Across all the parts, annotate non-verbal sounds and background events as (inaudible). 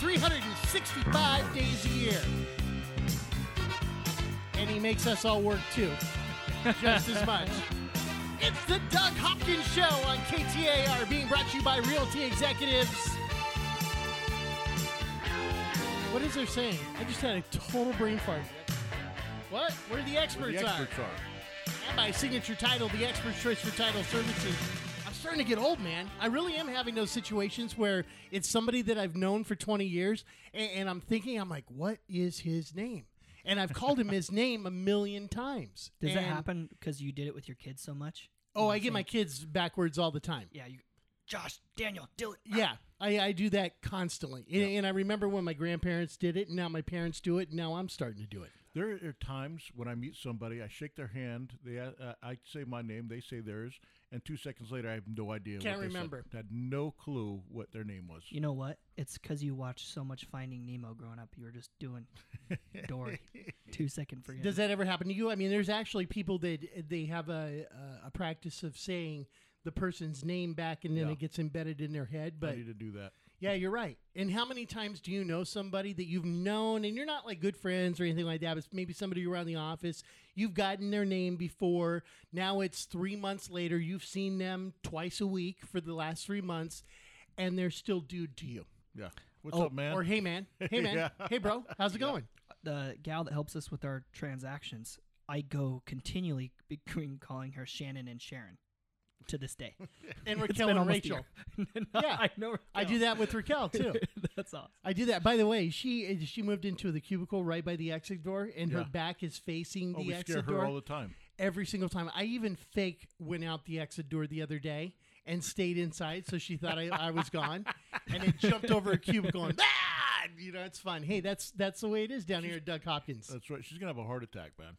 365 days a year. And he makes us all work too, just as much. (laughs) It's the Doug Hopkins Show on KTAR, being brought to you by Realty Executives. What is there saying? I just had a total brain fart. What? Where the experts, The experts are? are. And my signature title, the Expert's Choice for Title Services. Starting to get old, man. I really am having those situations where it's somebody that I've known for 20 years, and, and I'm thinking, I'm like, what is his name? And I've called him his (laughs) name a million times. Does that And- happen because you did it with your kids so much? Oh, I get my kids backwards all the time. Yeah, you, Josh, Daniel, Dylan. Yeah, I, I do that constantly. And, and I remember when my grandparents did it, and now my parents do it, and now I'm starting to do it. There are times when I meet somebody, I shake their hand, they uh, I say my name, they say theirs, and two seconds later, I have no idea. Can't what they said. remember. Had no clue what their name was. You know what? It's because you watched so much Finding Nemo growing up. You were just doing (laughs) Dory. Two second forget. Does that ever happen to you? I mean, there's actually people that they have a a, a practice of saying the person's name back, and then Yeah. it gets embedded in their head. I But need to do that. Yeah, you're right. And how many times do you know somebody that you've known, and you're not like good friends or anything like that, but it's maybe somebody around the office, you've gotten their name before. Now it's three months later. You've seen them twice a week for the last three months, and they're still dude to you. Yeah. What's Oh, up, man? Or hey man, (laughs) hey man, Yeah. hey bro, how's it going? the gal that helps us with our transactions, I go continually between calling her Shannon and Sharon to this day. (laughs) And Raquel and Rachel. (laughs) No, Yeah, I know. I do that with Raquel (laughs) too. That's awesome. I do that. By the way, she she moved into the cubicle right by the exit door, and her back is facing oh, the exit scare her door all the time. every single time. I even fake went out the exit door the other day and stayed inside, so she thought I, I was gone, and then jumped over a cubicle and ah! you know it's fun. Hey, that's that's the way it is down here at Doug Hopkins. That's right. She's gonna have a heart attack, man.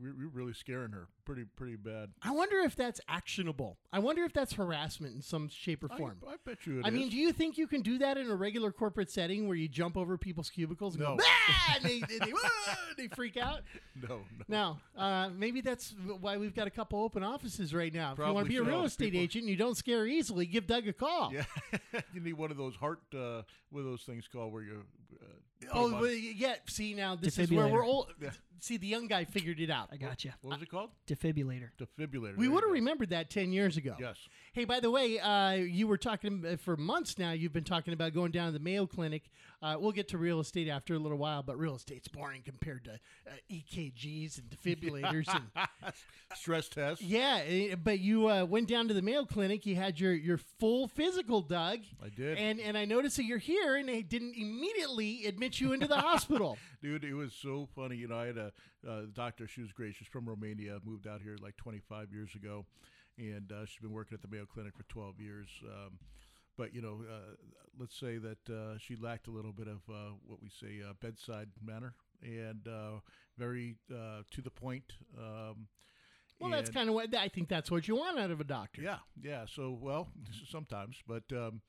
We're, we're really scaring her, pretty pretty bad. I wonder if that's actionable. I wonder if that's harassment in some shape or form. I bet you it I mean, do you think you can do that in a regular corporate setting where you jump over people's cubicles and No. go, "Ah!" and they, and they, "Ah!" they freak out? (laughs) no, no. No, uh, maybe that's why we've got a couple open offices right now. If you want to be a real estate People- agent and you don't scare easily, give Doug a call. Yeah, (laughs) you need one of those heart. Uh, what those things called where you? Uh, put Oh, 'em on- well, yeah. See, now this is where we're Defibrillator. old. Yeah. See, the young guy figured it out. I got you. what was it called? Defibrillator. Defibrillator. We there would have remembered that 10 years ago. Yes. Hey, by the way, uh, you were talking uh, for months now. You've been talking about going down to the Mayo Clinic. Uh, we'll get to real estate after a little while, but real estate's boring compared to uh, EKGs and defibrillators. and (laughs) Stress tests. yeah, eh, but you uh, went down to the Mayo Clinic. You had your your full physical, Doug. I did. And and I noticed that you're here, and they didn't immediately admit you into the hospital. (laughs) Dude, it was so funny. You know, I had a uh, doctor. She was great. She's from Romania. Moved out here like 25 years ago, and uh, she's been working at the Mayo Clinic for 12 years. Um, but you know, uh, let's say that uh, she lacked a little bit of uh, what we say uh, bedside manner, and uh, very uh, to the point. Um, Well, that's kind of what I think. That's what you want out of a doctor. yeah, yeah. So, well, sometimes, but um,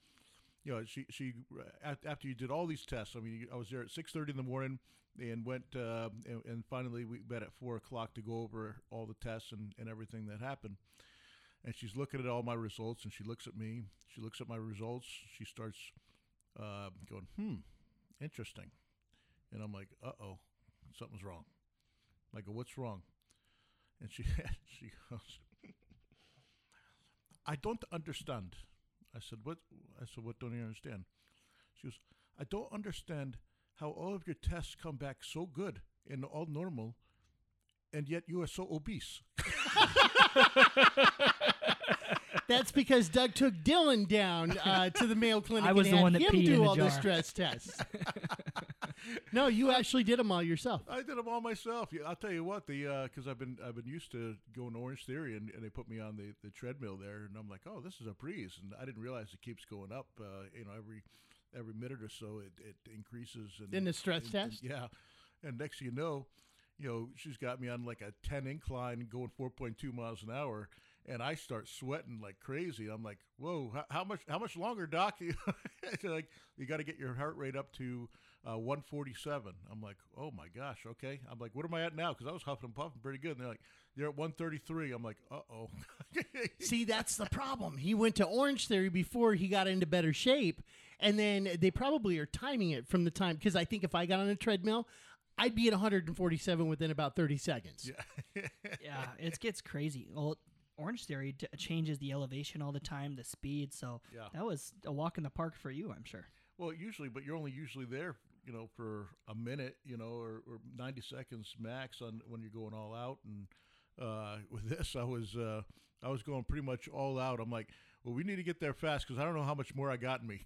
you know, she she after you did all these tests. I mean, I was there at six thirty in the morning and went uh, and, and finally we met at four o'clock to go over all the tests and, and everything that happened. And she's looking at all my results, and she looks at me. She looks at my results. She starts uh, going, "Hmm, interesting." And I'm like, "Uh oh, something's wrong." I go, "What's wrong?" And she (laughs) she goes, I don't understand. I said, What? I said, What don't you understand? She goes, I don't understand how all of your tests come back so good and all normal, and yet you are so obese. (laughs) That's because Doug took Dylan down uh, to the Mayo Clinic. I was and the had one that him peed do the all the jar. stress (laughs) tests. no, you actually did them all yourself. I did them all myself. Yeah, I'll tell you what, the because I've been I've been used to going to Orange Theory, and, and they put me on the, the treadmill there, and I'm like, oh, this is a breeze, and I didn't realize it keeps going up. Uh, you know, every every minute or so it, it increases. And, In the stress and- test? and- yeah, and next thing you know, you know she's got me on like a ten incline going four point two miles an hour. And I start sweating like crazy. I'm like, "Whoa! How, how much? How much longer, doc?" (laughs) Like, you got to get your heart rate up to uh, 147. I'm like, "Oh my gosh, okay." I'm like, "What am I at now?" Because I was huffing and puffing pretty good. And they're like, "You're at 133." I'm like, "Uh oh." (laughs) See, that's the problem. He went to Orange Theory before he got into better shape, and then they probably are timing it from the time because I think if I got on a treadmill, I'd be at 147 within about 30 seconds. yeah, (laughs) yeah, it gets crazy. Well, Orange Theory d- changes the elevation all the time, the speed. So Yeah. that was a walk in the park for you, I'm sure. Well, usually, but you're only usually there, you know, for a minute, you know, or, or 90 seconds max on when you're going all out. And uh, (laughs) with this, I was uh, I was going pretty much all out. I'm like, well, we need to get there fast because I don't know how much more I got in me.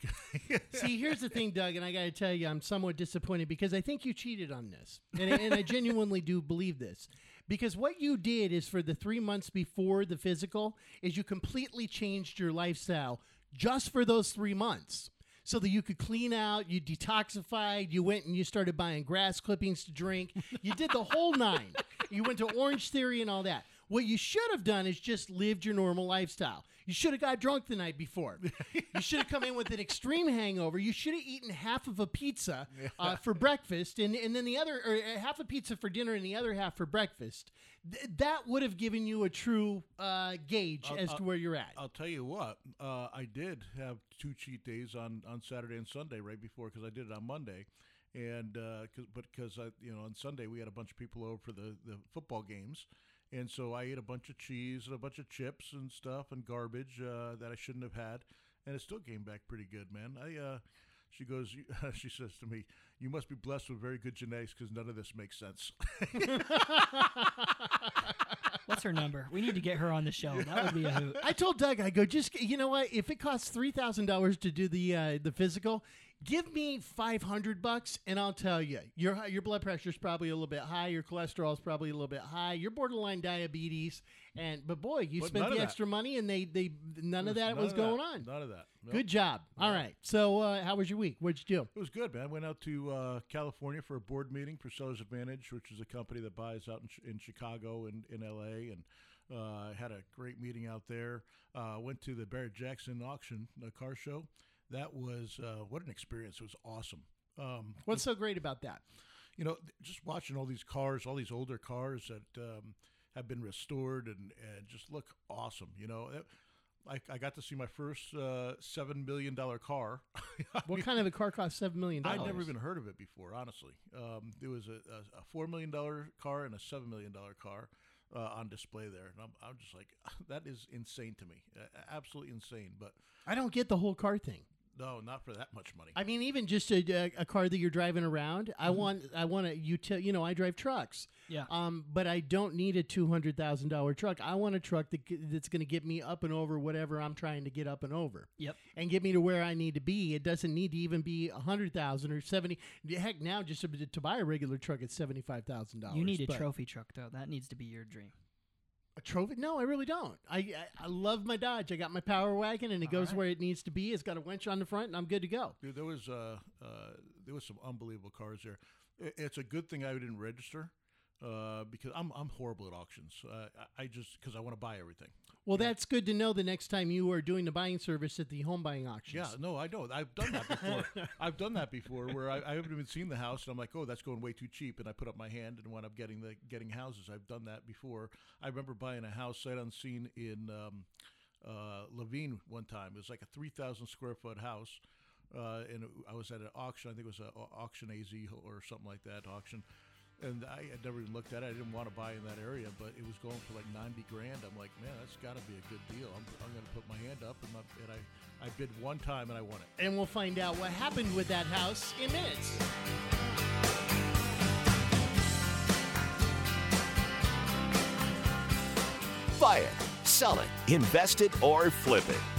(laughs) See, here's the thing, Doug, and I got to tell you, I'm somewhat disappointed because I think you cheated on this, and, and I genuinely do believe this. Because what you did is for the three months before the physical, is you completely changed your lifestyle just for those three months. So that you could clean out, you detoxified, you went and you started buying grass clippings to drink. You did the whole nine. You went to Orange Theory and all that. What you should have done is just lived your normal lifestyle. You should have got drunk the night before. (laughs) you should have come in with an extreme hangover. You should have eaten half of a pizza uh, for breakfast, and, and then the other, or uh, half a pizza for dinner and the other half for breakfast. Th- that would have given you a true uh, gauge I'll- as to I'll- where you're at. I'll tell you what, uh, I did have two cheat days on, on Saturday and Sunday right before because I did it on Monday, and uh, cause, but because I you know on Sunday we had a bunch of people over for the, the football games, and so I ate a bunch of cheese and a bunch of chips and stuff and garbage uh, that I shouldn't have had, and it still came back pretty good, man. I uh, she goes, (laughs) she says to me, "You must be blessed with very good genetics because none of this makes sense." (laughs) What's her number? We need to get her on the show. That would be a hoot. I told Doug, I go, just you know what? If it costs three thousand dollars to do the uh, the physical, give me five hundred bucks, and I'll tell you, your your blood pressure is probably a little bit high, your cholesterol is probably a little bit high, you're borderline diabetes, and but boy, you But spent the extra money, and they they none of that None was of going that. on. None of that. No. Good job. All right. So, uh, how was your week? What'd you do? It was good, man. I went out to uh, California for a board meeting for Sellers Advantage, which is a company that buys out in, in Chicago and in L.A. and uh, had a great meeting out there. Uh, went to the Barrett Jackson auction, the car show. That was uh, what an experience. It was awesome. Um, What's so great about that? you know, just watching all these cars, all these older cars that um, have been restored and, and just look awesome. You know, I, I got to see my first uh, seven million dollar car. (laughs) What kind of a car costs seven million dollars? I'd never even heard of it before, honestly. Um, there was a, a, a four million dollar car and a seven million dollar car uh, on display there, and I'm, I'm just like, (laughs) that is insane to me, uh, absolutely insane. But I don't get the whole car thing. No, not for that much money. I mean, even just a, a car that you're driving around. I want, I want a util. You know, I drive trucks. Yeah. Um, but I don't need a two hundred thousand dollar truck. I want a truck that, that's going to get me up and over whatever I'm trying to get up and over, Yep. and get me to where I need to be. It doesn't need to even be a hundred thousand or seventy. Heck, now just to, to buy a regular truck, it's seventy five thousand dollars. You need a trophy truck though. That needs to be your dream. A trophy? No, I really don't. I, I I love my Dodge. I got my Power Wagon, and it All goes right. where it needs to be. It's got a winch on the front, and I'm good to go. Dude, there was uh, uh, there was some unbelievable cars there. It's a good thing I didn't register uh, because I'm I'm horrible at auctions. Uh, I I just because I want to buy everything. Well, that's good to know the next time you are doing the buying service at the home buying auctions. Yeah, no, I know. I've done that before. (laughs) I've done that before where I, I haven't even seen the house and I'm like, oh, that's going way too cheap, and I put up my hand and wound up getting the getting houses. I've done that before. I remember buying a house sight unseen in um, uh, Laveen one time. It was like a three thousand square foot house, uh, and I was at an auction. I think it was an auction AZ or something like that auction. And I had never even looked at it. I didn't want to buy in that area, but it was going for like ninety grand. I'm like, man, that's got to be a good deal. I'm, I'm going to put my hand up, and, my, and I, I bid one time and I won it. And we'll find out what happened with that house in minutes. Buy it, sell it, invest it, or flip it.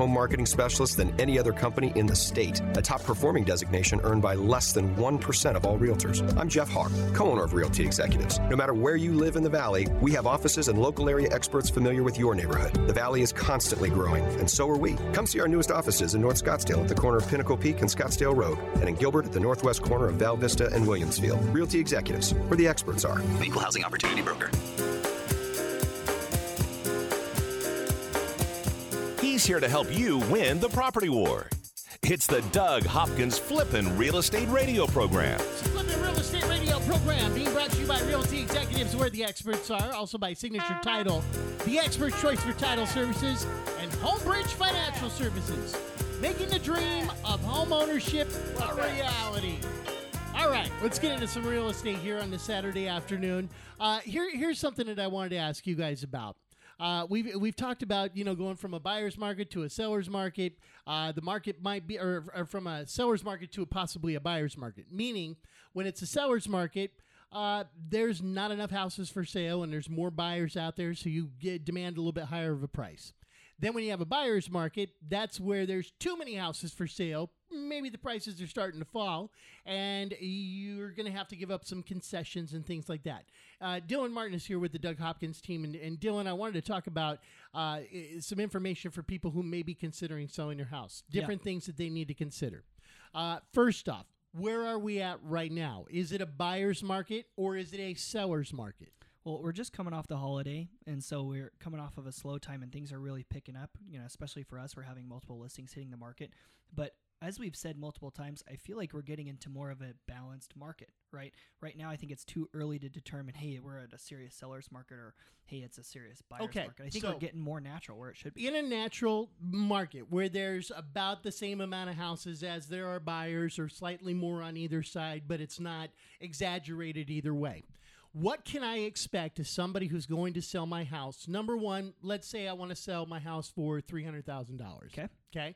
home marketing specialists than any other company in the state, a top performing designation earned by less than 1% of all realtors. I'm Jeff Hawk, co owner of Realty Executives. No matter where you live in the Valley, we have offices and local area experts familiar with your neighborhood. The Valley is constantly growing, and so are we. Come see our newest offices in North Scottsdale at the corner of Pinnacle Peak and Scottsdale Road, and in Gilbert at the northwest corner of Val Vista and Williamsfield. Realty Executives, where the experts are. Equal Housing Opportunity Broker. He's here to help you win the property war. It's the Doug Hopkins Flippin' Real Estate Radio Program. Flippin' Real Estate Radio program being brought to you by Realty Executives, where the experts are. Also by Signature Title, the expert choice for title services, and Homebridge Financial Services, making the dream of home ownership a reality. All right, let's get into some real estate here on this Saturday afternoon. Uh, here, here's something that I wanted to ask you guys about. Uh, we've we've talked about you know going from a buyer's market to a seller's market. Uh, the market might be or, or from a seller's market to possibly a buyer's market. Meaning, when it's a seller's market, uh, there's not enough houses for sale and there's more buyers out there, so you get demand a little bit higher of a price. Then when you have a buyer's market, that's where there's too many houses for sale. Maybe the prices are starting to fall, and you're going to have to give up some concessions and things like that. Uh, Dylan Martin is here with the Doug Hopkins team, and, and Dylan, I wanted to talk about uh, some information for people who may be considering selling their house. Different things that they need to consider. Uh, first off, where are we at right now? Is it a buyer's market or is it a seller's market? Well, we're just coming off the holiday, and so we're coming off of a slow time, and things are really picking up. You know, especially for us, we're having multiple listings hitting the market. But as we've said multiple times, I feel like we're getting into more of a balanced market, right? Right now, I think it's too early to determine, hey, we're at a serious seller's market, or hey, it's a serious buyer's Okay, market. I think so- we're getting more natural where it should be. in a natural market where there's about the same amount of houses as there are buyers or slightly more on either side, but it's not exaggerated either way. What can I expect as somebody who's going to sell my house? Number one, let's say I want to sell my house for $300,000. Okay. Okay.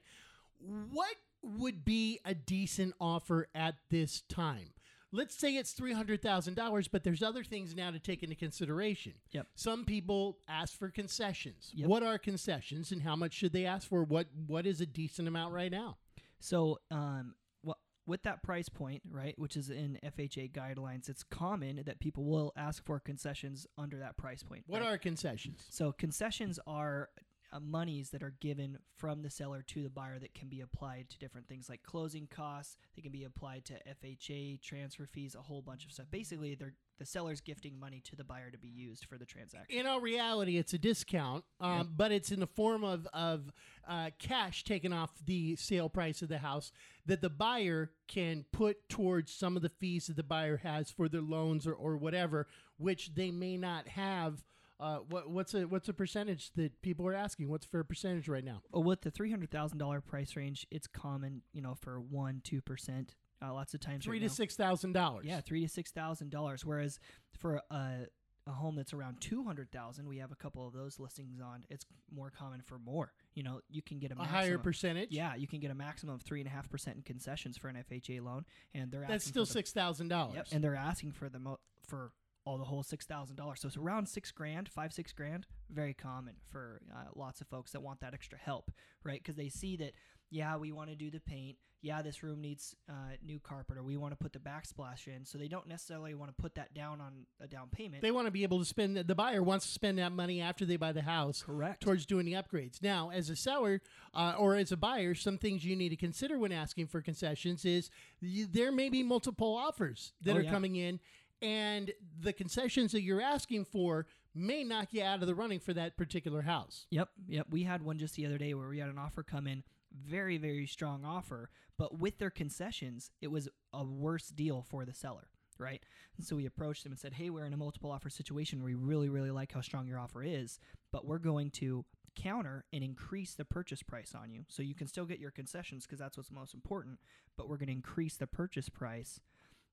What would be a decent offer at this time? Let's say it's $300,000, but there's other things now to take into consideration. Yep. Some people ask for concessions. Yep. What are concessions and how much should they ask for? What what is a decent amount right now? So, um, well, with that price point, right, which is in FHA guidelines, it's common that people will ask for concessions under that price point. What right? are concessions? So concessions are uh, monies that are given from the seller to the buyer that can be applied to different things like closing costs. They can be applied to FHA transfer fees, a whole bunch of stuff. Basically, they're the seller's gifting money to the buyer to be used for the transaction. In all reality, it's a discount, um, but it's in the form of, of uh, cash taken off the sale price of the house that the buyer can put towards some of the fees that the buyer has for their loans or, or whatever, which they may not have. Uh, what, what's a what's a percentage that people are asking? What's for a fair percentage right now? Well, with the three hundred thousand dollar price range, it's common, you know, for one two percent. Uh, lots of times, Three right to now. six thousand dollars. Yeah, three to six thousand dollars. Whereas for a a home that's around two hundred thousand, we have a couple of those listings on. It's more common for more. You know, you can get a, a higher percentage. Yeah, you can get a maximum of three and a half percent in concessions for an FHA loan, and they're that's still the- six thousand dollars. Yep, and they're asking for the mo- for all the whole six thousand dollars. So it's around six grand, five six grand. Very common for uh, lots of folks that want that extra help, right? Because they see that yeah, we want to do the paint. Yeah, this room needs uh, new carpet, or we want to put the backsplash in. So they don't necessarily want to put that down on a down payment. They want to be able to spend. The buyer wants to spend that money after they buy the house, Correct. towards doing the upgrades. Now, as a seller uh, or as a buyer, some things you need to consider when asking for concessions is y- there may be multiple offers that Oh, are yeah. coming in, and the concessions that you're asking for may knock you out of the running for that particular house. Yep, yep. We had one just the other day where we had an offer come in, very, very strong offer, but with their concessions, it was a worse deal for the seller, right? And so we approached them and said, "Hey, we're in a multiple offer situation. We really, really like how strong your offer is, but we're going to counter and increase the purchase price on you. So you can still get your concessions because that's what's most important, but we're going to increase the purchase price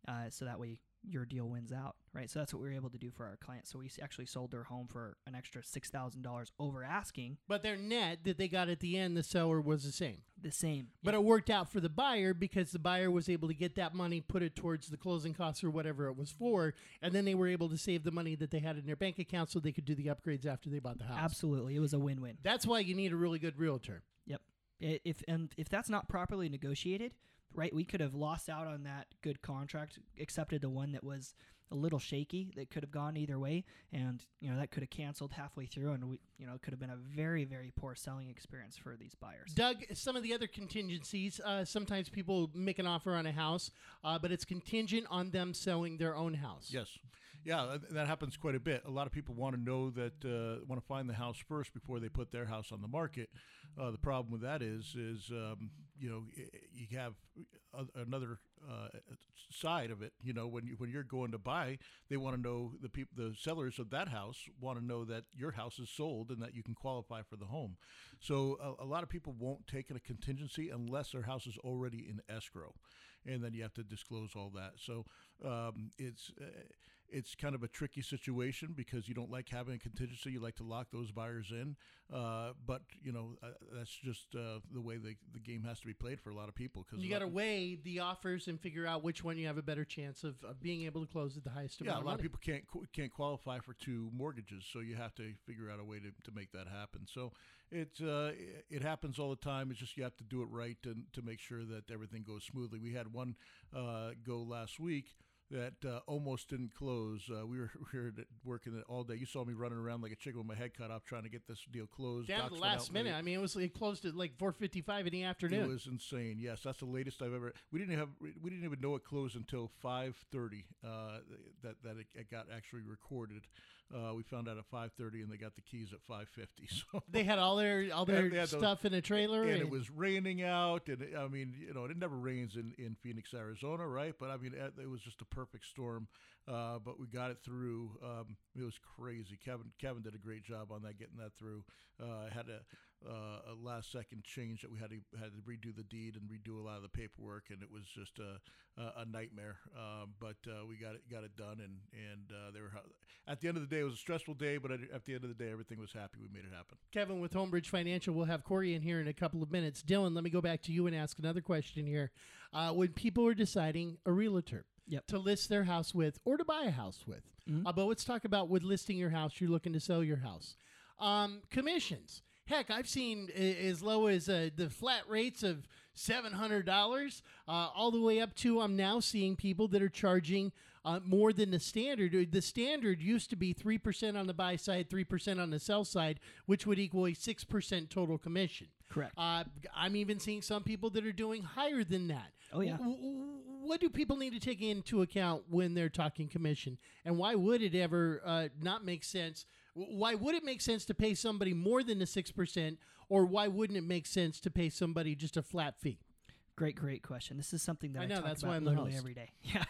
uh, so that way your deal wins out, right? So that's what we were able to do for our client. So we actually sold their home for an extra six thousand dollars over asking, But their net that they got at the end, the seller was the same. the same. But it worked out for the buyer because the buyer was able to get that money, put it towards the closing costs or whatever it was for, and then they were able to save the money that they had in their bank account so they could do the upgrades after they bought the house. Absolutely, it was a win-win. That's why you need a really good realtor. Yep. If and if that's not properly negotiated, right, we could have lost out on that good contract, accepted the one that was a little shaky that could have gone either way, and you know that could have canceled halfway through, and we, you know, it could have been a very very poor selling experience for these buyers. Doug, some of the other contingencies, uh, sometimes people make an offer on a house, uh, but it's contingent on them selling their own house. Yes. Yeah, uh, that happens quite a bit. A lot of people want to know that uh, want to find the house first before they put their house on the market. Uh, the problem with that is, is um, you know, you have another uh, side of it. You know, when you, when you're going to buy, they want to know the people, the sellers of that house want to know that your house is sold and that you can qualify for the home. So a, a lot of people won't take in a contingency unless their house is already in escrow, and then you have to disclose all that. So um, it's uh, it's kind of a tricky situation because you don't like having a contingency. You like to lock those buyers in, uh, but you know uh, that's just uh, the way the, the game has to be played for a lot of people. Because You got to weigh the offers and figure out which one you have a better chance of, of being able to close at the highest amount. yeah, a lot of of people can't can't qualify for two mortgages, so you have to figure out a way to, to make that happen. So it uh, it happens all the time. It's just you have to do it right to to make sure that everything goes smoothly. We had one uh, go last week that uh, almost didn't close. Uh, we were (laughs) we were working it all day. You saw me running around like a chicken with my head cut off, trying to get this deal closed. Down Docs the last minute. late. I mean, it was it closed at like 4:55 in the afternoon. It was insane. Yes, that's the latest I've ever. We didn't have. We didn't even know it closed until five thirty. Uh, that that it, it got actually recorded. Uh, we found out at five thirty, and they got the keys at five fifty. (laughs) So they had all their all their had- (laughs) they had those- stuff in a trailer, and it was raining out, and it- I mean, you know, it never rains in, in Phoenix, Arizona, right? But I mean, it it was just a perfect storm. Uh, but we got it through. Um, it was crazy. Kevin Kevin did a great job on that, getting that through. Uh, had a, uh, a last second change that we had to had to redo the deed and redo a lot of the paperwork, and it was just a a, a nightmare. Um, but uh, we got it got it done, and and uh, they were at the end of the day. It was a stressful day, but at, at the end of the day, everything was happy. We made it happen. Kevin with Homebridge Financial. We'll have Corey in here in a couple of minutes. Dylan, let me go back to you and ask another question here. Uh, when people are deciding a realtor Yep. to list their house with or to buy a house with, Mhm. uh, but let's talk about with listing your house, you're looking to sell your house. Um, commissions. Heck, I've seen as low as uh, the flat rates of seven hundred dollars, uh, all the way up to I'm now seeing people that are charging uh, more than the standard. The standard used to be three percent on the buy side, three percent on the sell side, which would equal a six percent total commission. Correct. Uh, I'm even seeing some people that are doing higher than that. Oh, yeah. What do people need to take into account when they're talking commission, and why would it ever uh, not make sense? Why would it make sense to pay somebody more than the six percent, or why wouldn't it make sense to pay somebody just a flat fee? Great, great question. This is something that I I, know, talk that's about why I'm literally every day. (laughs) Yeah,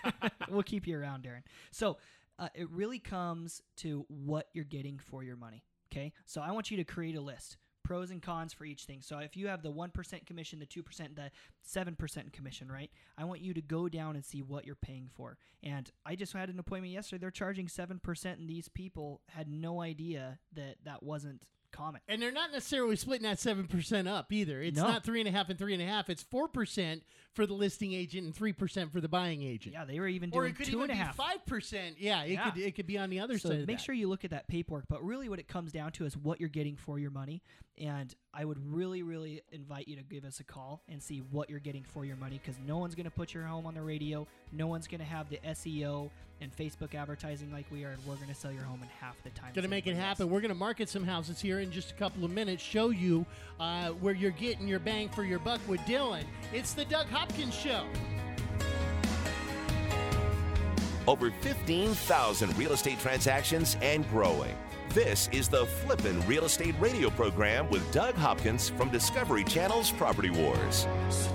we'll keep you around, Darren. So uh, it really comes to what you're getting for your money. Okay, so I want you to create a list, pros and cons for each thing. So if you have the one percent commission, the two percent, the seven percent commission, right? I want you to go down and see what you're paying for. And I just had an appointment yesterday. They're charging seven percent, and these people had no idea that that wasn't comment. And they're not necessarily splitting that seven percent up either. It's No. not three and a half and three and a half. It's four percent for the listing agent and three percent for the buying agent. Yeah, they were even or doing it could two even and a half, five percent. Yeah, it Yeah. could it could be on the other So side. make sure you look at that paperwork. But really, what it comes down to is what you're getting for your money. And I would really, really invite you to give us a call and see what you're getting for your money because no one's going to put your home on the radio. No one's going to have the SEO and Facebook advertising like we are. And we're going to sell your home in half the time. Going to make it anybody else. happen. We're going to market some houses here in just a couple of minutes, show you uh, where you're getting your bang for your buck with Dylan. It's the Doug Hopkins Show. Over 15,000 real estate transactions and growing. This is the Flippin' Real Estate Radio program with Doug Hopkins from Discovery Channel's Property Wars. So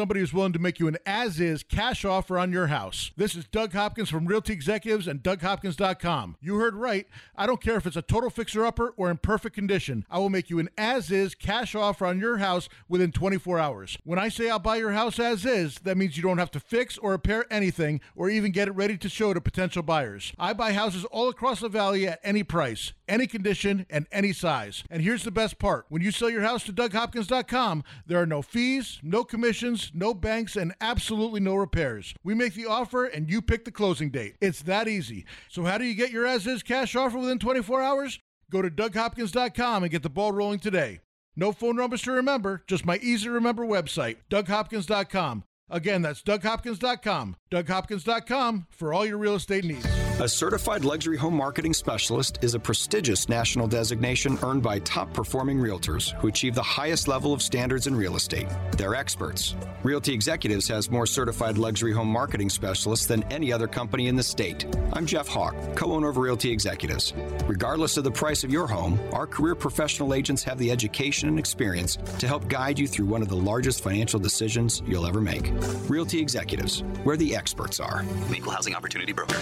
somebody who's willing to make you an as is cash offer on your house? This is Doug Hopkins from Realty Executives and DougHopkins.com. You heard right. I don't care if it's a total fixer upper or in perfect condition. I will make you an as is cash offer on your house within 24 hours. When I say I'll buy your house as is, that means you don't have to fix or repair anything or even get it ready to show to potential buyers. I buy houses all across the valley at any price, any condition, and any size. And here's the best part when you sell your house to DougHopkins.com, there are no fees, no commissions, no banks, and absolutely no repairs. We make the offer and you pick the closing date. It's that easy. So, how do you get your as is cash offer within 24 hours? Go to DougHopkins.com and get the ball rolling today. No phone numbers to remember, just my easy to remember website, DougHopkins.com. Again, that's DougHopkins.com. DougHopkins.com for all your real estate needs. A certified luxury home marketing specialist is a prestigious national designation earned by top performing realtors who achieve the highest level of standards in real estate. They're experts. Realty Executives has more certified luxury home marketing specialists than any other company in the state. I'm Jeff Hawk, co owner of Realty Executives. Regardless of the price of your home, our career professional agents have the education and experience to help guide you through one of the largest financial decisions you'll ever make. Realty Executives, where the experts are. Equal Housing Opportunity Broker.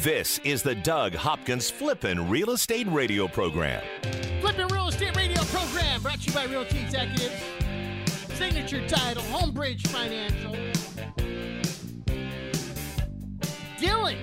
This is the Doug Hopkins Flippin' Real Estate Radio program. Flipping Real Estate Radio program brought to you by Realty Executives, Signature Title, Homebridge Financial. Dylan,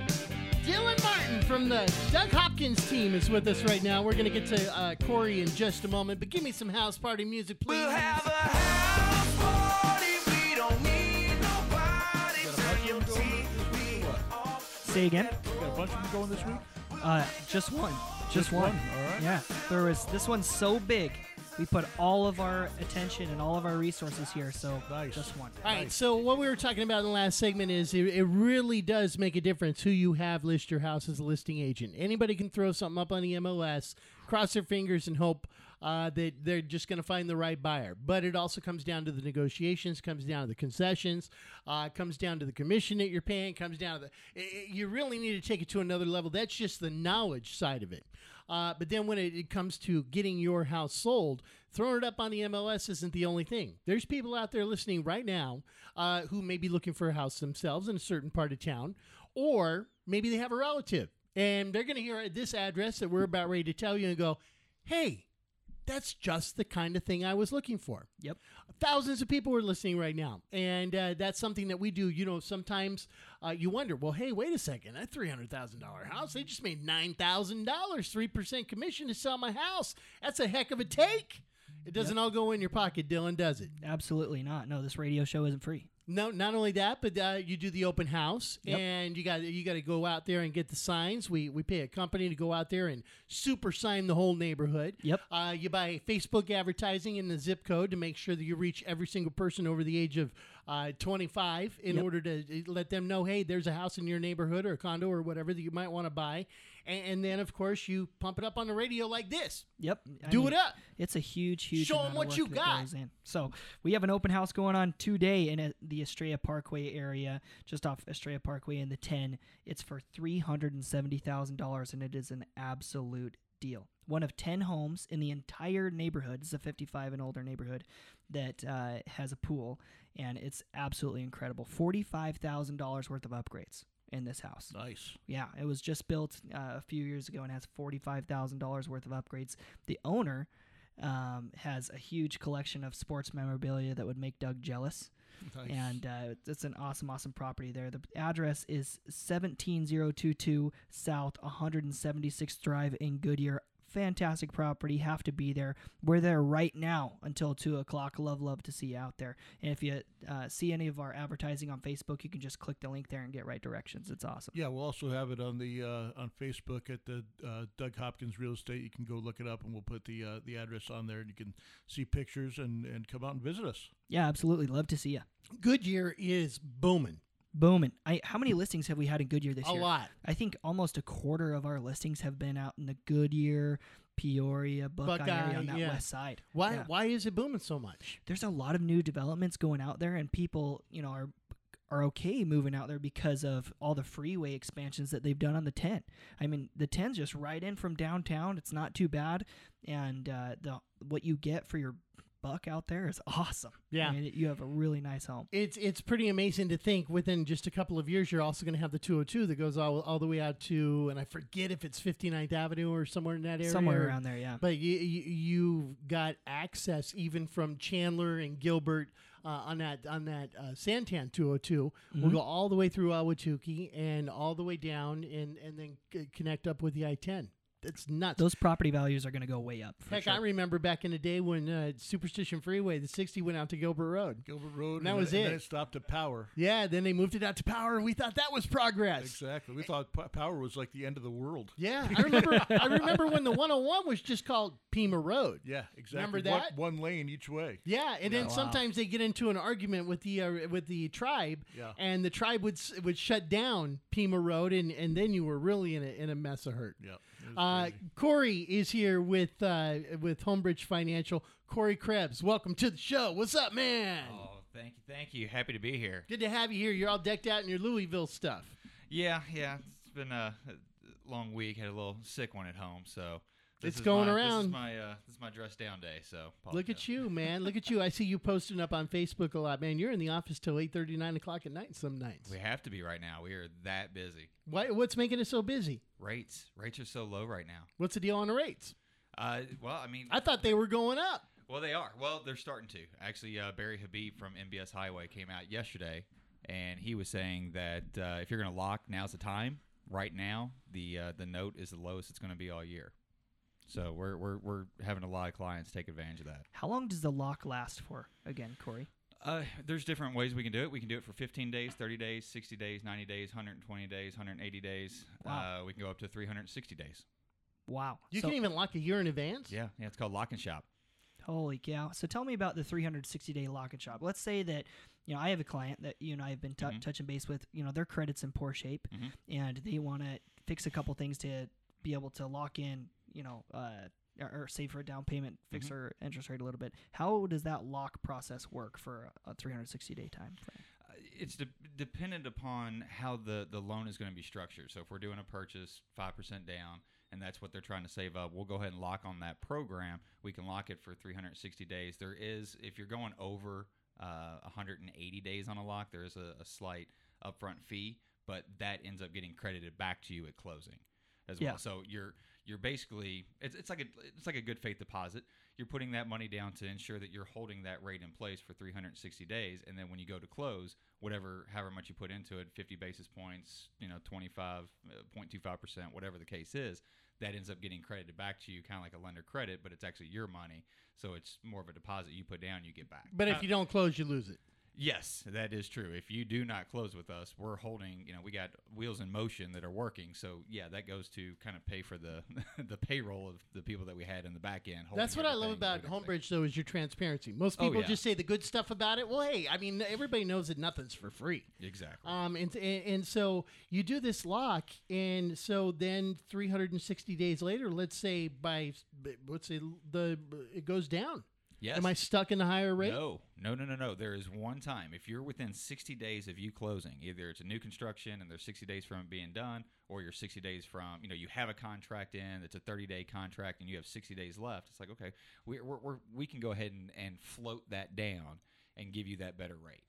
Dylan Martin from the Doug Hopkins team is with us right now. We're going to get to uh, Corey in just a moment, but give me some house party music, please. We'll have a house party. We don't need nobody. Turn your TV off. Say again. Got a bunch of them going this week? Uh, just one. Just, Just one. one, all right. Yeah. There was this one's so big. We put all of our attention and all of our resources here. So Nice. just one. All right, so what we were talking about in the last segment is it, it really does make a difference who you have list your house as a listing agent. Anybody can throw something up on the MLS, cross their fingers, and hope uh, that they're just going to find the right buyer. But it also comes down to the negotiations, comes down to the concessions, uh, comes down to the commission that you're paying, comes down to the. i i- you really need to take it to another level. That's just the knowledge side of it. Uh, but then when it, it comes to getting your house sold, throwing it up on the MLS isn't the only thing. There's people out there listening right now uh, who may be looking for a house themselves in a certain part of town, or maybe they have a relative and they're going to hear this address that we're about ready to tell you and go, hey, that's just the kind of thing I was looking for. Yep. Thousands of people are listening right now, and uh, that's something that we do. You know, sometimes uh, you wonder, well, hey, wait a second, that three hundred thousand dollar house, they just made nine thousand dollars, three percent commission to sell my house. That's a heck of a take. It doesn't all go in your pocket, Dylan, does it? Absolutely not. No, this radio show isn't free. No, not only that, but uh, you do the open house, and you got you got to go out there and get the signs. We we pay a company to go out there and super sign the whole neighborhood. Yep. Uh, you buy Facebook advertising in the zip code to make sure that you reach every single person over the age of uh, 25 in Yep. order to uh, let them know, hey, there's a house in your neighborhood or a condo or whatever that you might want to buy. And, and then of course you pump it up on the radio like this. Yep. I Do mean, it up. It's a huge, huge. Show 'em amount of what you got. in. So we have an open house going on today in uh the Estrella Parkway area, just off Estrella Parkway in the ten. It's for three hundred and seventy thousand dollars, and it is an absolute deal. One of ten homes in the entire neighborhood. It's a fifty-five and older neighborhood that uh, has a pool, and it's absolutely incredible. Forty-five thousand dollars worth of upgrades in this house. Nice. Yeah, it was just built uh, a few years ago and has forty-five thousand dollars worth of upgrades. The owner um, has a huge collection of sports memorabilia that would make Doug jealous, Nice. and uh, it's an awesome, awesome property there. The address is seventeen zero two two South one hundred and seventy-sixth Drive in Goodyear. Fantastic property. Have to be there. We're there right now until two o'clock. Love, love to see you out there. And if you uh, see any of our advertising on Facebook, you can just click the link there and get right directions. It's awesome. Yeah, we'll also have it on the uh, on Facebook at the uh, Doug Hopkins Real Estate. You can go look it up, and we'll put the uh, the address on there, and you can see pictures and and come out and visit us. Yeah, absolutely. Love to see you. Goodyear is booming. Booming. I how many listings have we had in Goodyear this A year? A lot. I think almost a quarter of our listings have been out in the Goodyear, Peoria, Buckeye, area Buckeye, on that yeah. west side. Why Yeah. why is it booming so much? There's a lot of new developments going out there, and people, you know, are are okay moving out there because of all the freeway expansions that they've done on the 10. I mean, the 10's just right in from downtown. It's not too bad, and uh, the what you get for your buck out there is awesome. Yeah. I mean, you have a really nice home. It's it's pretty amazing to think within just a couple of years you're also going to have the 202 that goes all, all the way out to and I forget if it's 59th Avenue or somewhere in that area. Somewhere around there, yeah. But you, you you've got access even from Chandler and Gilbert uh, on that on that uh, Santan 202. Mm-hmm. We'll go all the way through Ahwatukee and all the way down and and then c- connect up with the I-10. That's nuts. Those property values are going to go way up. Heck, sure. I remember back in the day when uh, Superstition Freeway, the 60 went out to Gilbert Road. Gilbert Road, And that and was then, it. And then it stopped at Power. Yeah, then they moved it out to Power. We thought that was progress. Exactly. We thought P- Power was like the end of the world. Yeah, I (laughs) remember. I remember when the 101 was just called Pima Road. Yeah, exactly. Remember One- that? One, lane each way. Yeah, and then wow. sometimes they get into an argument with the uh, with the tribe, Yeah. and the tribe would would shut down Pima Road, and, and then you were really in a in a mess of hurt. Yeah. Uh. Corey is here with uh, with Homebridge Financial. Corey Krebs, welcome to the show. What's up, man? Oh, thank you, thank you. Happy to be here. Good to have you here. You're all decked out in your Louisville stuff. Yeah, yeah. It's been a long week. Had a little sick one at home, so this It's going my, around. This is my uh, this is my dress down day. So Look at you, man. Look at you. I see you posting up on Facebook a lot, man. You're in the office till 8:30, 9 o'clock at night some nights. We have to be right now. We are that busy. Why, what's making it so busy? Rates rates are so low right now. What's the deal on the rates? Uh, well, I mean, I thought they were going up. well, they are. Well, they're starting to. Actually, uh, Barry Habib from MBS Highway came out yesterday, and he was saying that uh, if you're going to lock, now's the time. Right now, the uh, the note is the lowest it's going to be all year. So we're, we're we're having a lot of clients take advantage of that. How long does the lock last for? Again, Corey. Uh, there's different ways we can do it. We can do it for 15 days, 30 days, 60 days, 90 days, 120 days, 180 days. Wow. Uh, we can go up to 360 days. Wow. You So- can even lock a year in advance. Yeah, yeah. It's called Lock and Shop. Holy cow! So tell me about the 360 day lock and shop. Let's say that you know I have a client that you and I have been tou Mhm. touching base with. You know their credit's in poor shape, Mhm. and they want to fix a couple things to be able to lock in. You know, uh, or, or save for a down payment, fix Mhm. their interest rate a little bit. How does that lock process work for a, a 360 day time frame? Uh, It's de- dependent upon how the, the loan is going to be structured. So if we're doing a purchase, 5% down, and that's what they're trying to save up, we'll go ahead and lock on that program. We can lock it for 360 days. There is, if you're going over uh, 180 days on a lock, there is a, a slight upfront fee, but that ends up getting credited back to you at closing as Yeah. well. So you're you're basically it's, it's like a it's like a good faith deposit. You're putting that money down to ensure that you're holding that rate in place for 360 days, and then when you go to close, whatever however much you put into it, 50 basis points, you know, 25.25 uh, percent, whatever the case is, that ends up getting credited back to you, kind of like a lender credit, but it's actually your money. So it's more of a deposit you put down, you get back. But if uh, you don't close, you lose it. Yes, that is true. If you do not close with us, we're holding. You know, we got wheels in motion that are working. So yeah, that goes to kind of pay for the (laughs) the payroll of the people that we had in the back end. That's what I love about. Homebridge, though, is your transparency. Most Oh, people yeah. just say the good stuff about it. Well, hey, I mean, everybody knows that nothing's for free. Exactly. Um, and, and and so you do this lock, and so then 360 days later, let's say by let's say the it goes down. Yes. Am I stuck in the higher rate? No, no, no, no, no. There is one time. If you're within 60 days of you closing, either it's a new construction and there's 60 days from it being done, or you're 60 days from, you know, you have a contract in, it's a 30 day contract, and you have 60 days left. It's like, okay, we we're, we're, we can go ahead and, and float that down and give you that better rate.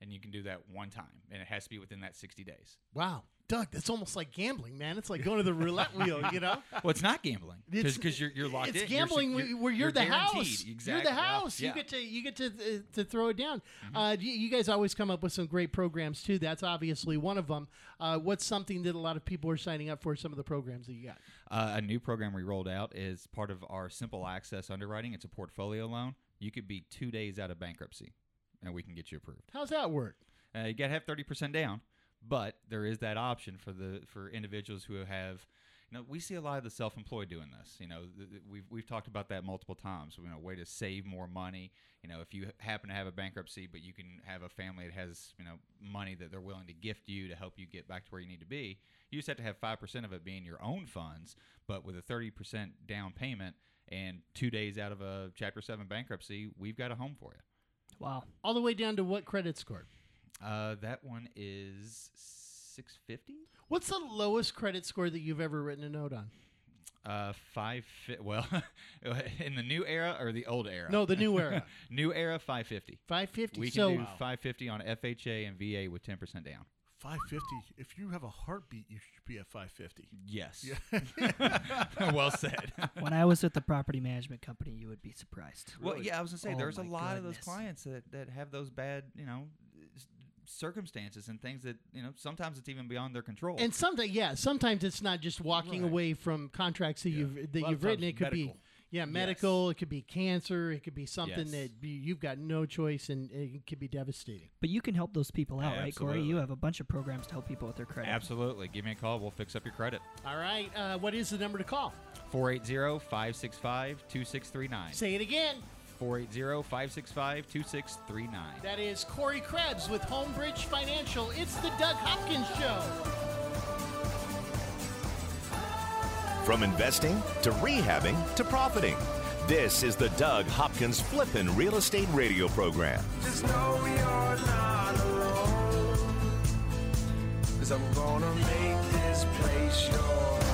And you can do that one time, and it has to be within that 60 days. Wow, Doug, that's almost like gambling, man. It's like going to the roulette wheel, you know. (laughs) Well, it's not gambling It's- because you're, you're locked it's in. You're gambling you're- where- where you're, you're the house. Exactly. You're the house. yeah. You get to you get to uh, to throw it down. Uh, you, you guys always come up with some great programs too. That's obviously one of them. Uh, what's something that a lot of people are signing up for? Some of the programs that you got. Uh, a new program we rolled out is part of our simple access underwriting. It's a portfolio loan. You could be two days out of bankruptcy, and we can get you approved. How's that work? Uh, you got to have thirty percent down, but there is that option for the for individuals who have. You know, we see a lot of the self-employed doing this. You know, th- th- we've we've talked about that multiple times. You know, way to save more money. You know, if you happen to have a bankruptcy, but you can have a family that has you know money that they're willing to gift you to help you get back to where you need to be. You just have to have five percent of it being your own funds, but with a thirty percent down payment and two days out of a Chapter Seven bankruptcy, we've got a home for you. Wow. All the way down to what credit score? Uh, that one is six fifty. What's the lowest credit score that you've ever written a note on? Uh, five. Fi- well, (laughs) in the new era or the old era? No, the new era. (laughs) new era, five fifty. Five fifty. We can So do five fifty on FHA and VA with ten percent down. 550. If you have a heartbeat, you should be at 550. Yes. (laughs) well said. when I was with the property management company, you would be surprised. Well, yeah, I was gonna say Oh there's a my lot of those clients that, that have those bad, you know, s- circumstances and things that you know sometimes it's even beyond their control. and sometimes, yeah, sometimes it's not just walking Right. away from contracts that you've that lot you've written. It could be yeah, medical. It could be cancer. It could be something Yes. that you- you've got no choice, and it could be devastating. But you can help those people out, right, Corey? You have a bunch of programs to help people with their credit. Absolutely. Give me a call. We'll fix up your credit. All right, uh, what is the number to call? 480 565 2639. Say it again. 480 565 2639. That is Corey Krebs with Homebridge Financial. It's the Doug Hopkins Show. From investing to rehabbing to profiting. This is the Doug Hopkins Flippin' Real Estate Radio Program. Just know you're not alone. Cause I'm gonna make this place your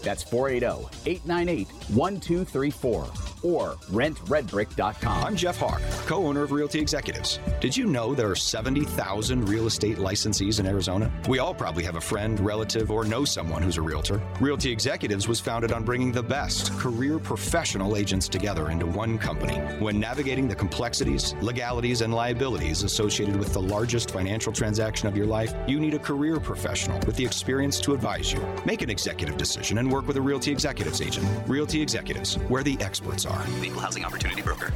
That's 480-898-1234 or rentredbrick.com. I'm Jeff Hawk, co owner of Realty Executives. Did you know there are 70,000 real estate licensees in Arizona? We all probably have a friend, relative, or know someone who's a realtor. Realty Executives was founded on bringing the best career professional agents together into one company. When navigating the complexities, legalities, and liabilities associated with the largest financial transaction of your life, you need a career professional with the experience to advise you. Make an executive decision and work with a Realty Executives agent. Realty Executives, where the experts are. Equal housing opportunity broker.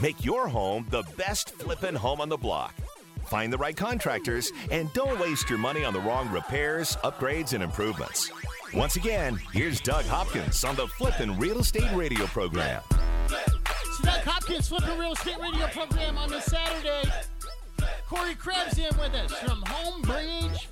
Make your home the best flippin' home on the block. Find the right contractors and don't waste your money on the wrong repairs, upgrades, and improvements. Once again, here's Doug Hopkins on the Flippin' Real Estate Radio program. Doug Hopkins flipping real estate radio program on this Saturday. Corey Krebs in with us from Homebridge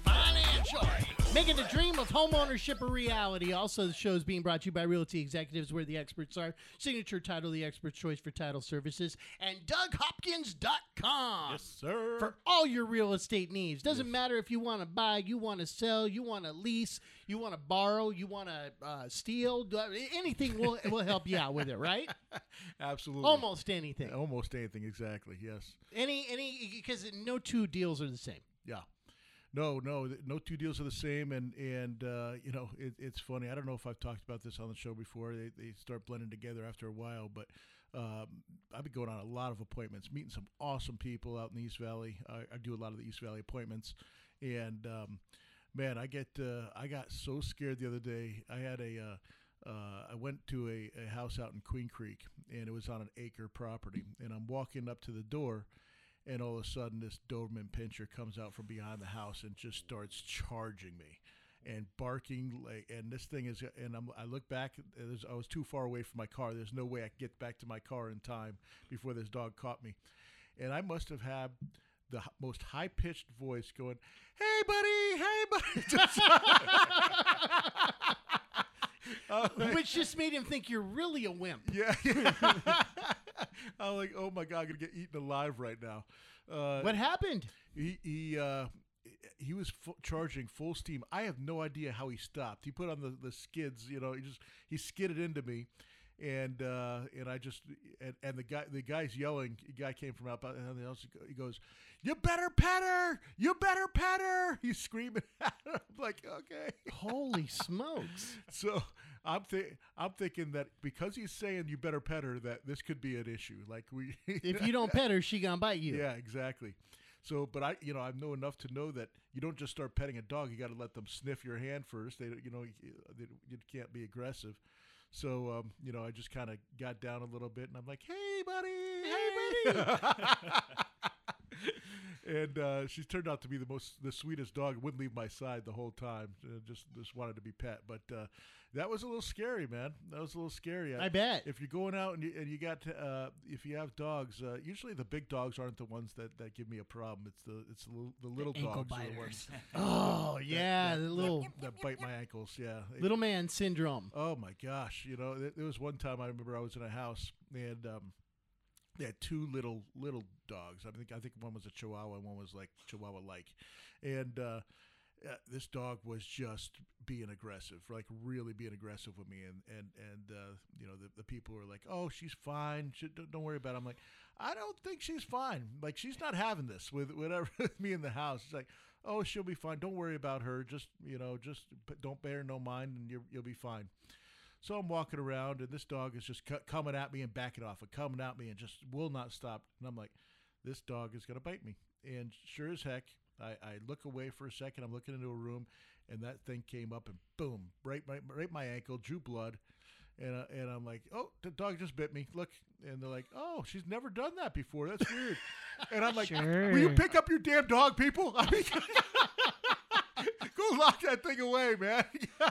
Making the dream of homeownership a reality. Also, the show is being brought to you by Realty Executives, where the experts are. Signature title, the expert's choice for title services. And DougHopkins.com. Yes, sir. For all your real estate needs. Doesn't matter if you want to buy, you want to sell, you want to lease, you want to borrow, you want to uh, steal, anything will (laughs) will help you out with it, right? (laughs) Absolutely. Almost anything. Almost anything, exactly. Yes. Any any because no two deals are the same. Yeah. No, no, no two deals are the same, and and uh, you know it, it's funny. I don't know if I've talked about this on the show before. They, they start blending together after a while, but um, I've been going on a lot of appointments, meeting some awesome people out in the East Valley. I, I do a lot of the East Valley appointments, and um, man, I get uh, I got so scared the other day. I had a uh, uh, I went to a, a house out in Queen Creek, and it was on an acre property, and I'm walking up to the door and all of a sudden this Doberman pinscher comes out from behind the house and just starts charging me and barking like and this thing is and I'm, I look back there's, I was too far away from my car. There's no way I could get back to my car in time before this dog caught me. And I must have had the most high pitched voice going hey buddy! Hey buddy! (laughs) (laughs) (laughs) Which uh, just made him think you're really a wimp. yeah, (laughs) I'm like, oh my god, I'm gonna get eaten alive right now. Uh, What happened? he he uh, he was fu- charging full steam. I have no idea how he stopped. He put on the, the skids, you know. He just he skidded into me, and uh, and I just and, and the guy the guy's yelling. The guy came from out and the else. He goes, "You better pet her! You better pet her!" He's screaming. (laughs) I'm like, okay. Holy (laughs) smokes! So I'm th- I'm thinking that because he's saying you better pet her, that this could be an issue. Like we, (laughs) If you don't pet her, she gonna bite you. yeah, exactly. So, but I, you know, I know enough to know that you don't just start petting a dog. You got to let them sniff your hand first. They, you know, they, you can't be aggressive. So, um, you know, I just kind of got down a little bit, and I'm like, "Hey, buddy, hey, buddy." (laughs) and uh, she turned out to be the most, the sweetest dog. Wouldn't leave my side the whole time. Uh, just, just wanted to be pet. But uh, that was a little scary, man. That was a little scary. I bet. If you're going out and you, and you got to, uh, if you have dogs, uh, usually the big dogs aren't the ones that, that give me a problem. It's the it's the, little- the little ankle dogs are the ones (laughs) Oh yeah, the little (laughs) that bite my ankles. Yeah, little man syndrome. Oh my gosh! You know, there, there was one time I remember I was in a house and um, they had two little little dogs. I think I think one was a Chihuahua and one was like Chihuahua like, and uh, uh, this dog was just being aggressive, like really being aggressive with me. And and and uh, you know the, the people were like, "Oh, she's fine. She, don't, don't worry about." it. I'm like, I don't think she's fine. Like she's not having this with whatever (laughs) with me in the house. It's like. Oh, she'll be fine. Don't worry about her. Just you know, just don't bear no mind, and you're, you'll be fine. So I'm walking around, and this dog is just cu- coming at me and backing off, and coming at me, and just will not stop. And I'm like, this dog is gonna bite me. And sure as heck, I, I look away for a second. I'm looking into a room, and that thing came up and boom, right my right my ankle, drew blood. And, uh, and I'm like, oh, the dog just bit me. Look, and they're like, oh, she's never done that before. That's weird. (laughs) and I'm like, will you pick up your damn dog, people? (laughs) I mean, (laughs) go lock that thing away, man.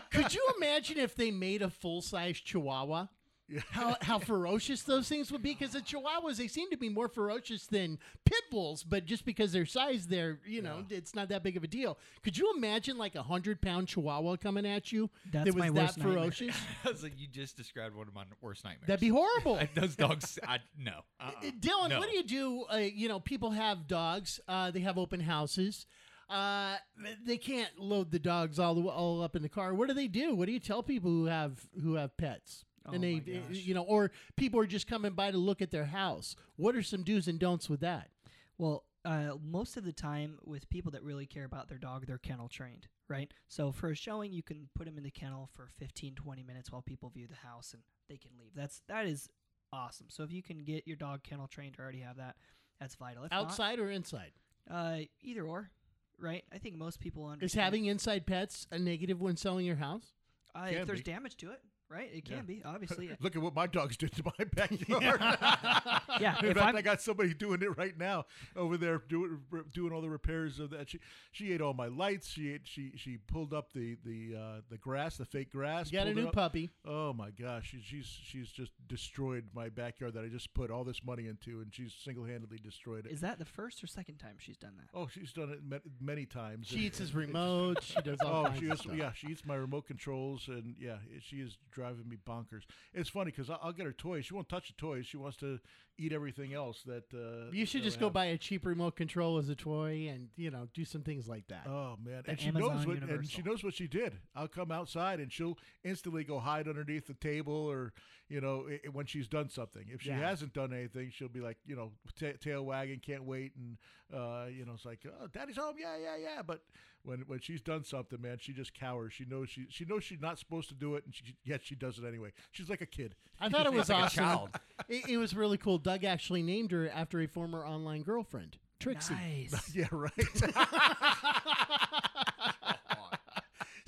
Could you imagine if they made a full size Chihuahua? Yeah. How how ferocious those things would be? Because the Chihuahuas they seem to be more ferocious than pit bulls, but just because their size, they're you know it's not that big of a deal. Could you imagine like a hundred pound Chihuahua coming at you That's that was my that worst ferocious? (laughs) I was like, you just described one of my worst nightmares. That'd be horrible. (laughs) Those dogs, I no. Uh-uh. Uh, Dylan, No. what do you do? Uh, you know, people have dogs. Uh, they have open houses. Uh, they can't load the dogs all the all up in the car. What do they do? What do you tell people who have who have pets? Oh and they, my gosh. you know, or people are just coming by to look at their house. What are some do's and don'ts with that? Well, uh, most of the time with people that really care about their dog, they're kennel trained, right? So for a showing, you can put them in the kennel for 15, 20 minutes while people view the house and they can leave. That's that is awesome. So if you can get your dog kennel trained or already have that, that's vital. If not, Outside or inside? uh, either or, right? I think most people understand. Is having inside pets a negative when selling your house? uh, if there's be. damage to it, right? It can Yeah. be obviously. (laughs) Look at what my dogs did to my (laughs) backyard. (laughs) yeah, In if fact, I'm, I got somebody doing it right now over there doing doing all the repairs of that. She she ate all my lights. She ate she she pulled up the the uh, the grass, the fake grass. You got a new puppy. Oh my gosh, she, she's she's just destroyed my backyard that I just put all this money into, and she's single handedly destroyed it. is that the first or second time she's done that? Oh, she's done it ma- many times. She and- eats his remote. She does all Oh, kinds she of is. stuff. Yeah, she eats my remote controls, and yeah, she is driving me bonkers. It's funny because I'll, I'll get her toys. She won't touch the toys. She wants to eat everything else. That uh, You should just we go buy a cheap remote control as a toy, and you know, do some things like that. Oh man, The and she knows Amazon what and she knows what she did. I'll come outside and she'll instantly go hide underneath the table, or you know, i i- when she's done something. If she Yeah. hasn't done anything, she'll be like, you know, ta tail wagging, can't wait, and uh, you know, it's like, oh, daddy's home, yeah, yeah, yeah. But when when she's done something, man, she just cowers. She knows she she knows she's not supposed to do it, and she yet she does it anyway. She's like a kid. I thought it (laughs) was like a awesome. child. (laughs) It, it was really cool. Doug actually named her after a former online girlfriend, Trixie. Nice. (laughs) yeah, right.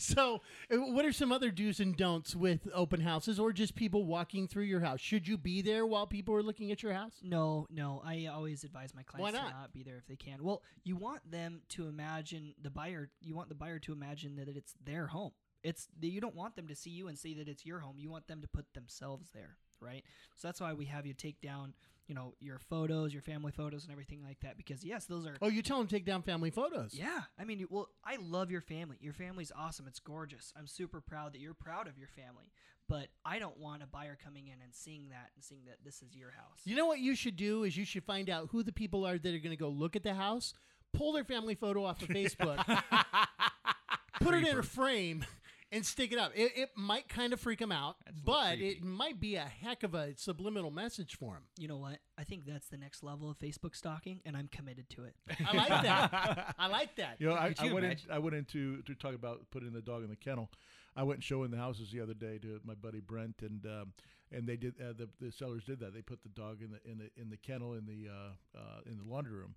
So, uh, what are some other do's and don'ts with open houses, or just people walking through your house? Should you be there while people are looking at your house? No, no. I always advise my clients not? to not be there if they can. Well, you want them to imagine the buyer. You want the buyer to imagine that it's their home. It's you don't want them to see you and see that it's your home. You want them to put themselves there, right? So that's why we have you take down, you know, your photos, your family photos, and everything like that. Because yes, those are Oh, you tell them to take down family photos. yeah, I mean, well, I love your family. Your family's awesome. It's gorgeous. I'm super proud that you're proud of your family. But I don't want a buyer coming in and seeing that and seeing that this is your house. You know what you should do is you should find out who the people are that are going to go look at the house, pull their family photo off of (laughs) Facebook, (laughs) put it in a frame, and stick it up. It, it might kind of freak them out, That's but it might be a heck of a subliminal message for them. You know what? I think that's the next level of Facebook stalking, and I'm committed to it. I like that. I (laughs) like that. You know, I, Could I you went in. I went into to talk about putting the dog in the kennel. I went and showing the houses the other day to my buddy Brent, and um, and they did uh, the the sellers did that. They put the dog in the in the in the kennel in the uh, uh, in the laundry room.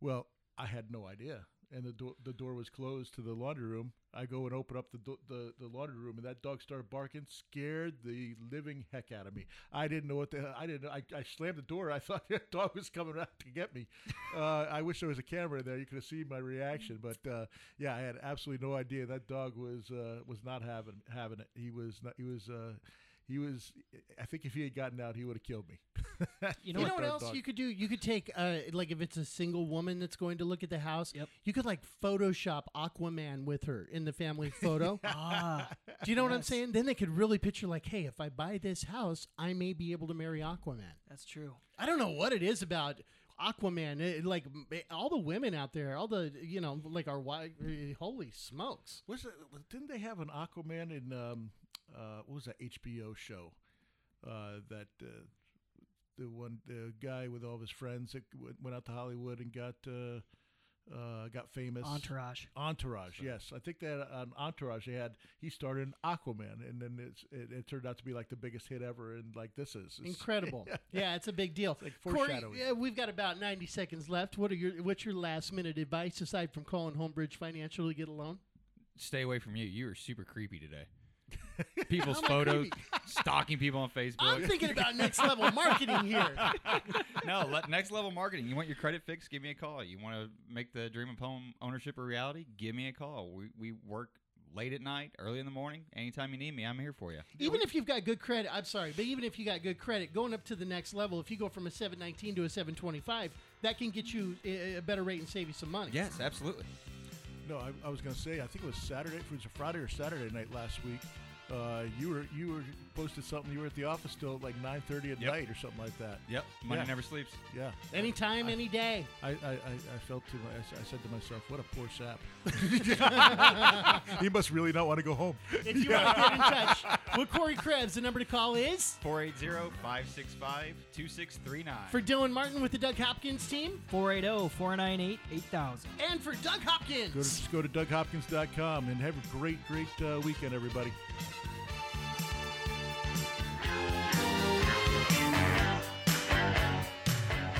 Well, I had no idea, and the door the door was closed to the laundry room. I go and open up the, do- the the laundry room, and that dog started barking, scared the living heck out of me. I didn't know what the hell. I didn't. I, I slammed the door. I (laughs) thought that dog was coming out to get me. (laughs) Uh, I wish there was a camera in there. You could have seen my reaction. But uh, yeah, I had absolutely no idea that dog was uh, was not having having it. He was not. He was. He was. I think if he had gotten out, he would have killed me. (laughs) You know you know what, what else dog- you could do? You could take, uh, like, if it's a single woman that's going to look at the house, Yep. you could like Photoshop Aquaman with her in the family (laughs) photo. (laughs) Ah, Do you know what I'm saying? Then they could really picture like, hey, if I buy this house, I may be able to marry Aquaman. that's true. I don't know what it is about Aquaman. It, like all the women out there, all the you know, like our wife. Holy smokes! Was it? Didn't they have an Aquaman in um, uh, what was that HBO show? Uh, that uh, the one the guy with all of his friends that w- went out to Hollywood and got uh, uh, got famous. Entourage. Entourage, yes. I think that on Entourage they had he started in Aquaman, and then it's, it, it turned out to be like the biggest hit ever, and like this is It's- Incredible. (laughs) yeah, it's a big deal. like Corey, yeah, we've got about 90 seconds left. What are your what's your last minute advice aside from calling Homebridge Financial to get a loan? Stay away from you. You are super creepy today. (laughs) People's How am photos, stalking people on Facebook. I'm thinking about next level marketing here. (laughs) no, le- next level marketing. You want your credit fixed? Give me a call. You want to make the dream of home ownership a reality? Give me a call. We, we work late at night, early in the morning. Anytime you need me, I'm here for you. Even if you've got good credit, I'm sorry, but even if you got good credit, going up to the next level, if you go from a 719 to a 725, that can get you a a better rate and save you some money. Yes, absolutely. No, I, I was going to say. I think it was Saturday. It was a Friday or Saturday night last week. Uh, you were you were posted something. You were at the office till like nine thirty at Yep. night or something like that. Yep. Money Yeah. never sleeps. Yeah. Anytime, any day. I, I, I, I felt to my, I s- I said to myself, what a poor sap. (laughs) (laughs) he must really not want to go home. If you want to get in touch with Corey Krebs, the number to call is 480-565-2639. for Dylan Martin with the Doug Hopkins team 480-498-8000. and for Doug Hopkins. Go to, just go to DougHopkins.com and have a great, great uh, weekend, everybody.